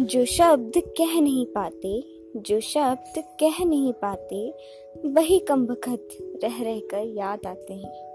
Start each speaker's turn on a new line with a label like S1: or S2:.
S1: जो शब्द कह नहीं पाते, जो शब्द कह नहीं पाते, वही कम रह रह कर याद आते हैं।